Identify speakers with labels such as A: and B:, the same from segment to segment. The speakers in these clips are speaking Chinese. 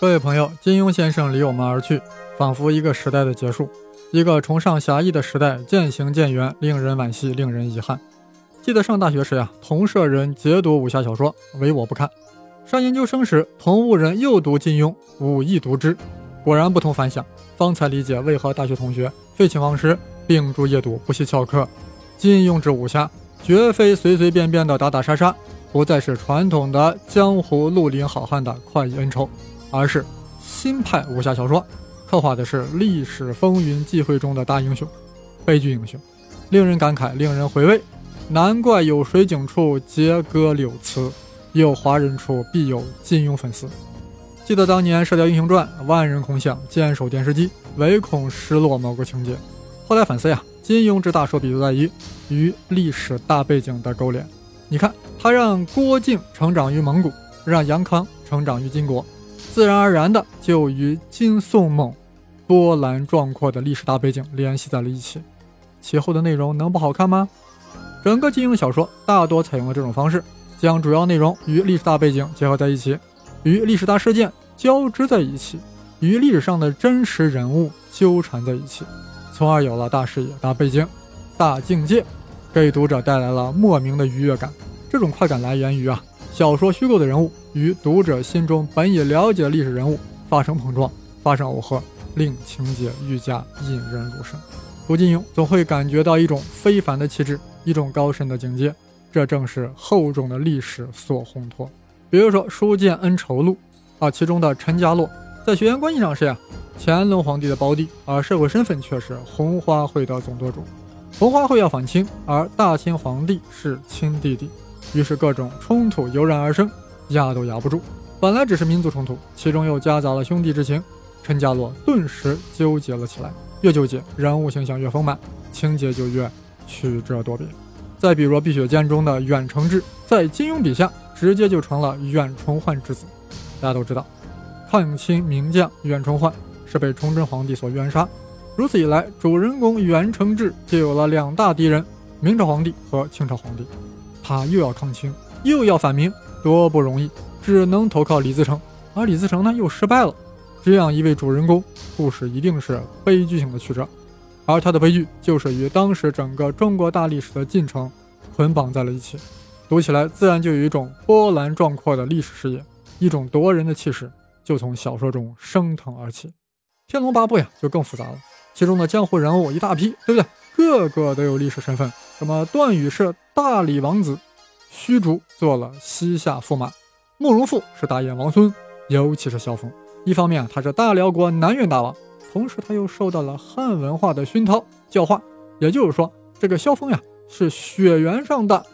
A: 各位朋友，金庸先生离我们而去，仿佛一个时代的结束，一个崇尚侠义的时代渐行渐远，令人惋惜，令人遗憾。记得上大学时呀，同舍人皆读武侠小说，唯我不看；上研究生时，同屋人又读金庸，吾亦读之，果然不同凡响。方才理解为何大学同学废寝忘食，秉烛夜读，不惜翘课。金庸之武侠，绝非随随便便的打打杀杀，不再是传统的江湖绿林好汉的快意恩仇。而是新派武侠小说，刻画的是历史风云际会中的大英雄、悲剧英雄，令人感慨，令人回味。难怪有水井处皆歌柳词，有华人处必有金庸粉丝。记得当年《射雕英雄传》，万人空巷，坚守电视机，唯恐失落某个情节。后来反思呀，金庸之大手笔就在于与历史大背景的勾连。你看，他让郭靖成长于蒙古，让杨康成长于金国。自然而然的就与金宋蒙波澜壮阔的历史大背景联系在了一起，其后的内容能不好看吗？整个金庸小说大多采用了这种方式，将主要内容与历史大背景结合在一起，与历史大事件交织在一起，与历史上的真实人物纠缠在一起，从而有了大视野、大背景、大境界，给读者带来了莫名的愉悦感。这种快感来源于啊。小说虚构的人物与读者心中本已了解的历史人物发生碰撞，发生耦合，令情节愈加引人入胜。读金庸总会感觉到一种非凡的气质，一种高深的境界，这正是厚重的历史所烘托。比如说《书剑恩仇录》，啊，其中的陈家洛在血缘关系上是呀乾隆皇帝的胞弟，而社会身份却是红花会的总舵主。红花会要反清，而大清皇帝是亲弟弟。于是各种冲突油然而生，压都压不住。本来只是民族冲突，其中又夹杂了兄弟之情，陈家洛顿时纠结了起来。越纠结，人物形象越丰满，情节就越曲折多变。再比如《碧血剑》中的远程志，在金庸笔下直接就成了远重焕之子。大家都知道，抗清名将远重焕是被崇祯皇帝所冤杀。如此一来，主人公袁承志就有了两大敌人：明朝皇帝和清朝皇帝。他又要抗清，又要反明，多不容易，只能投靠李自成。而李自成呢，又失败了。这样一位主人公，故事一定是悲剧性的曲折。而他的悲剧，就是与当时整个中国大历史的进程捆绑在了一起。读起来自然就有一种波澜壮阔的历史视野，一种夺人的气势，就从小说中升腾而起。《天龙八部》呀，就更复杂了，其中的江湖人物一大批，对不对？个个都有历史身份。什么段誉是大理王子，虚竹做了西夏驸马，慕容复是大燕王孙，尤其是萧峰。一方面，他是大辽国南院大王，同时他又受到了汉文化的熏陶教化。也就是说，这个萧峰呀，是血缘上的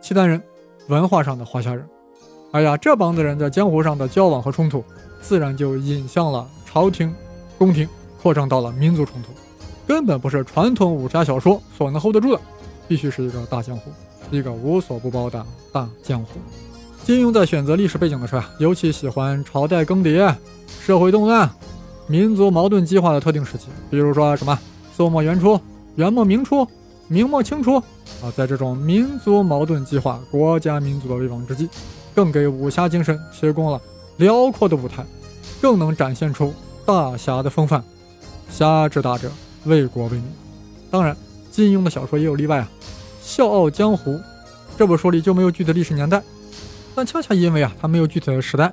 A: 契丹人，文化上的华夏人。哎呀，这帮子人在江湖上的交往和冲突，自然就引向了朝廷、宫廷，扩张到了民族冲突，根本不是传统武侠小说所能 hold 得住的。必须是一个大江湖，一个无所不包的大江湖。金庸在选择历史背景的时候啊，尤其喜欢朝代更迭、社会动乱、民族矛盾激化的特定时期，比如说什么宋末元初、元末明初、明末清初啊。在这种民族矛盾激化、国家民族的危亡之际，更给武侠精神提供了辽阔的舞台，更能展现出大侠的风范。侠之大者，为国为民。当然。金庸的小说也有例外啊，《笑傲江湖》这部书里就没有具体的历史年代，但恰恰因为啊它没有具体的时代，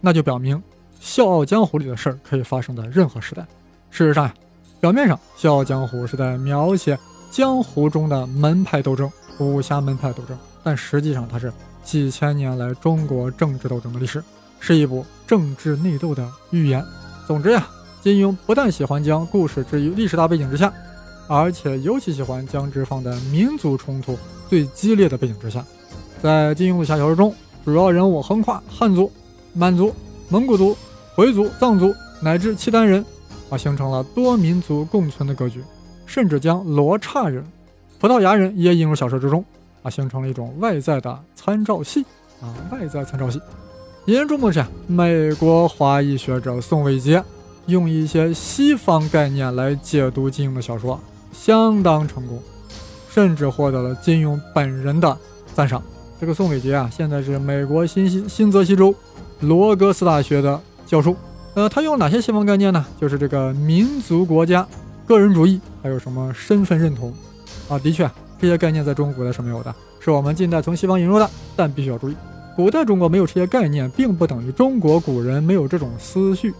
A: 那就表明《笑傲江湖》里的事儿可以发生在任何时代。事实上呀，表面上《笑傲江湖》是在描写江湖中的门派斗争、武侠门派斗争，但实际上它是几千年来中国政治斗争的历史，是一部政治内斗的寓言。总之呀，金庸不但喜欢将故事置于历史大背景之下。而且尤其喜欢将之放在民族冲突最激烈的背景之下，在金庸的侠小说中，主要人物横跨汉族、满族、蒙古族、回族、藏族乃至契丹人，啊，形成了多民族共存的格局，甚至将罗刹人、葡萄牙人也引入小说之中，啊，形成了一种外在的参照系，啊，外在参照系。引人注目的是，美国华裔学者宋伟杰用一些西方概念来解读金庸的小说。相当成功，甚至获得了金庸本人的赞赏。这个宋伟杰啊，现在是美国新西新泽西州罗格斯大学的教授，呃，他用哪些西方概念呢？就是这个民族国家、个人主义，还有什么身份认同啊？的确，这些概念在中国古代是没有的，是我们近代从西方引入的。但必须要注意，古代中国没有这些概念，并不等于中国古人没有这种思绪。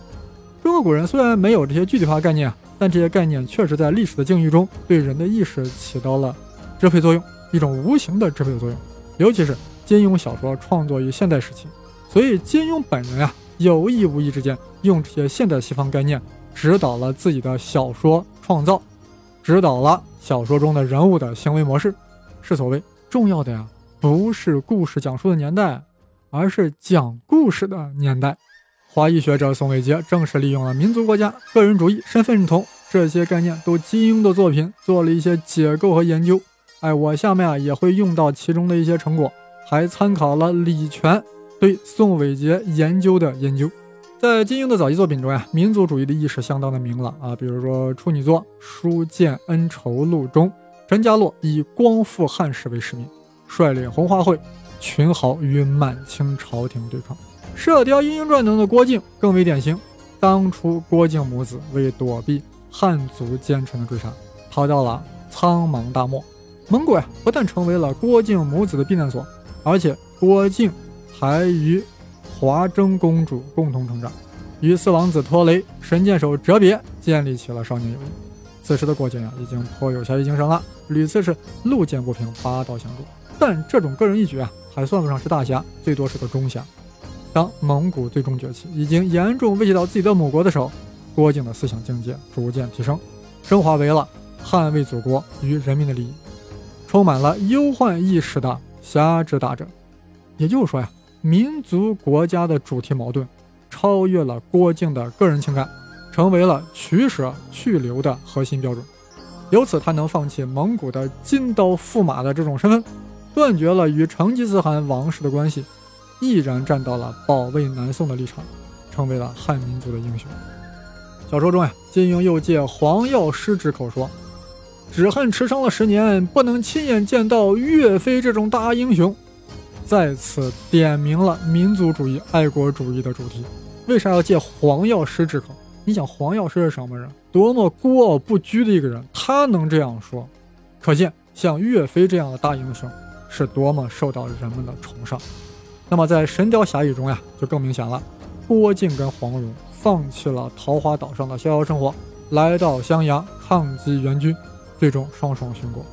A: 中国古人虽然没有这些具体化概念，但这些概念确实在历史的境遇中对人的意识起到了支配作用，一种无形的支配作用。尤其是金庸小说创作于现代时期，所以金庸本人呀。有意无意之间，用这些现代西方概念指导了自己的小说创造，指导了小说中的人物的行为模式。是所谓重要的呀，不是故事讲述的年代，而是讲故事的年代。华裔学者宋伟杰正是利用了民族国家、个人主义、身份认同这些概念，对金庸的作品做了一些解构和研究。哎，我下面啊也会用到其中的一些成果，还参考了李全。对宋伟杰研究的研究，在金庸的早期作品中呀，民族主义的意识相当的明朗啊。比如说处女作《书剑恩仇录》中，陈家洛以光复汉室为使命，率领红花会群豪与满清朝廷对抗。《射雕英雄传》中的郭靖更为典型，当初郭靖母子为躲避汉族奸臣的追杀，逃到了苍茫大漠。蒙古呀，不但成为了郭靖母子的避难所，而且郭靖。还与华筝公主共同成长，与四王子拖雷、神箭手哲别建立起了少年友谊。此时的郭靖呀，已经颇有侠义精神了，屡次是路见不平拔刀相助。但这种个人义举啊，还算不上是大侠，最多是个中侠。当蒙古最终崛起，已经严重威胁到自己的母国的时候，郭靖的思想境界逐渐提升，升华为了捍卫祖国与人民的利益，充满了忧患意识的侠之大者。也就是说呀。民族国家的主题矛盾，超越了郭靖的个人情感，成为了取舍去留的核心标准。由此，他能放弃蒙古的金刀驸马的这种身份，断绝了与成吉思汗王室的关系，毅然站到了保卫南宋的立场，成为了汉民族的英雄。小说中呀，金庸又借黄药师之口说：“只恨迟生了十年，不能亲眼见到岳飞这种大英雄。”再次点明了民族主义、爱国主义的主题。为啥要借黄药师之口？你想黄药师是什么人？多么孤傲不拘的一个人，他能这样说，可见像岳飞这样的大英雄是多么受到人们的崇尚。那么在《神雕侠侣》中呀，就更明显了。郭靖跟黄蓉放弃了桃花岛上的逍遥生活，来到襄阳抗击元军，最终双双殉国。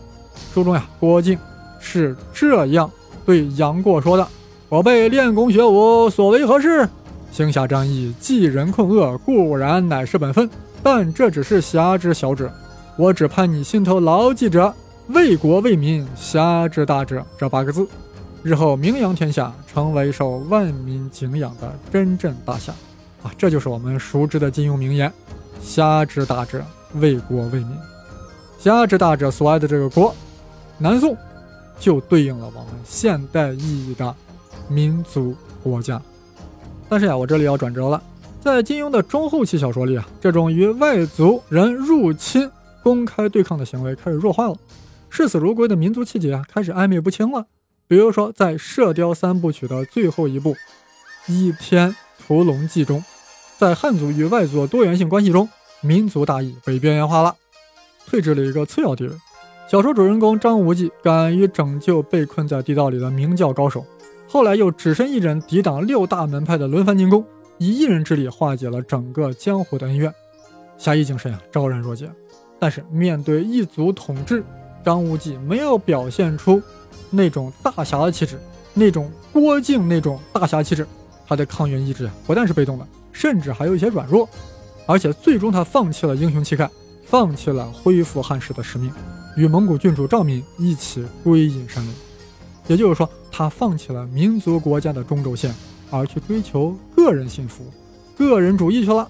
A: 书中呀，郭靖是这样。对杨过说的：“我辈练功学武，所为何事？行侠仗义，济人困厄，固然乃是本分。但这只是侠之小者，我只盼你心头牢记着‘为国为民，侠之大者’这八个字，日后名扬天下，成为受万民敬仰的真正大侠。啊，这就是我们熟知的金庸名言：‘侠之大者，为国为民。’侠之大者所爱的这个国，南宋。”就对应了我们现代意义的民族国家。但是呀，我这里要转折了。在金庸的中后期小说里啊，这种与外族人入侵、公开对抗的行为开始弱化了，视死如归的民族气节啊开始暧昧不清了。比如说，在《射雕三部曲》的最后一部《倚天屠龙记》中，在汉族与外族的多元性关系中，民族大义被边缘化了，退至了一个次要地位。小说主人公张无忌敢于拯救被困在地道里的明教高手，后来又只身一人抵挡六大门派的轮番进攻，以一人之力化解了整个江湖的恩怨，侠义精神啊昭然若揭。但是面对异族统治，张无忌没有表现出那种大侠的气质，那种郭靖那种大侠气质，他的抗元意志啊不但是被动的，甚至还有一些软弱，而且最终他放弃了英雄气概，放弃了恢复汉室的使命。与蒙古郡主赵敏一起归隐山林，也就是说，他放弃了民族国家的中轴线，而去追求个人幸福、个人主义去了。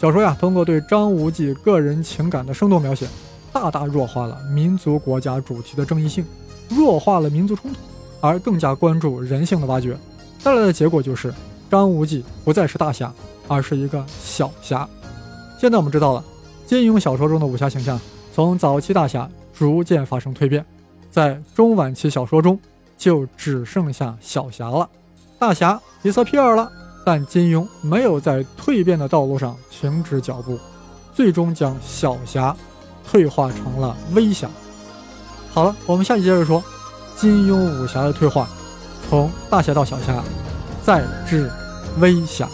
A: 小说呀，通过对张无忌个人情感的生动描写，大大弱化了民族国家主题的正义性，弱化了民族冲突，而更加关注人性的挖掘。带来的结果就是，张无忌不再是大侠，而是一个小侠。现在我们知道了，金庸小说中的武侠形象，从早期大侠。逐渐发生蜕变，在中晚期小说中就只剩下小侠了，大侠皮色皮尔了，但金庸没有在蜕变的道路上停止脚步，最终将小侠退化成了微侠。好了，我们下期接着说金庸武侠的退化，从大侠到小侠，再至微侠。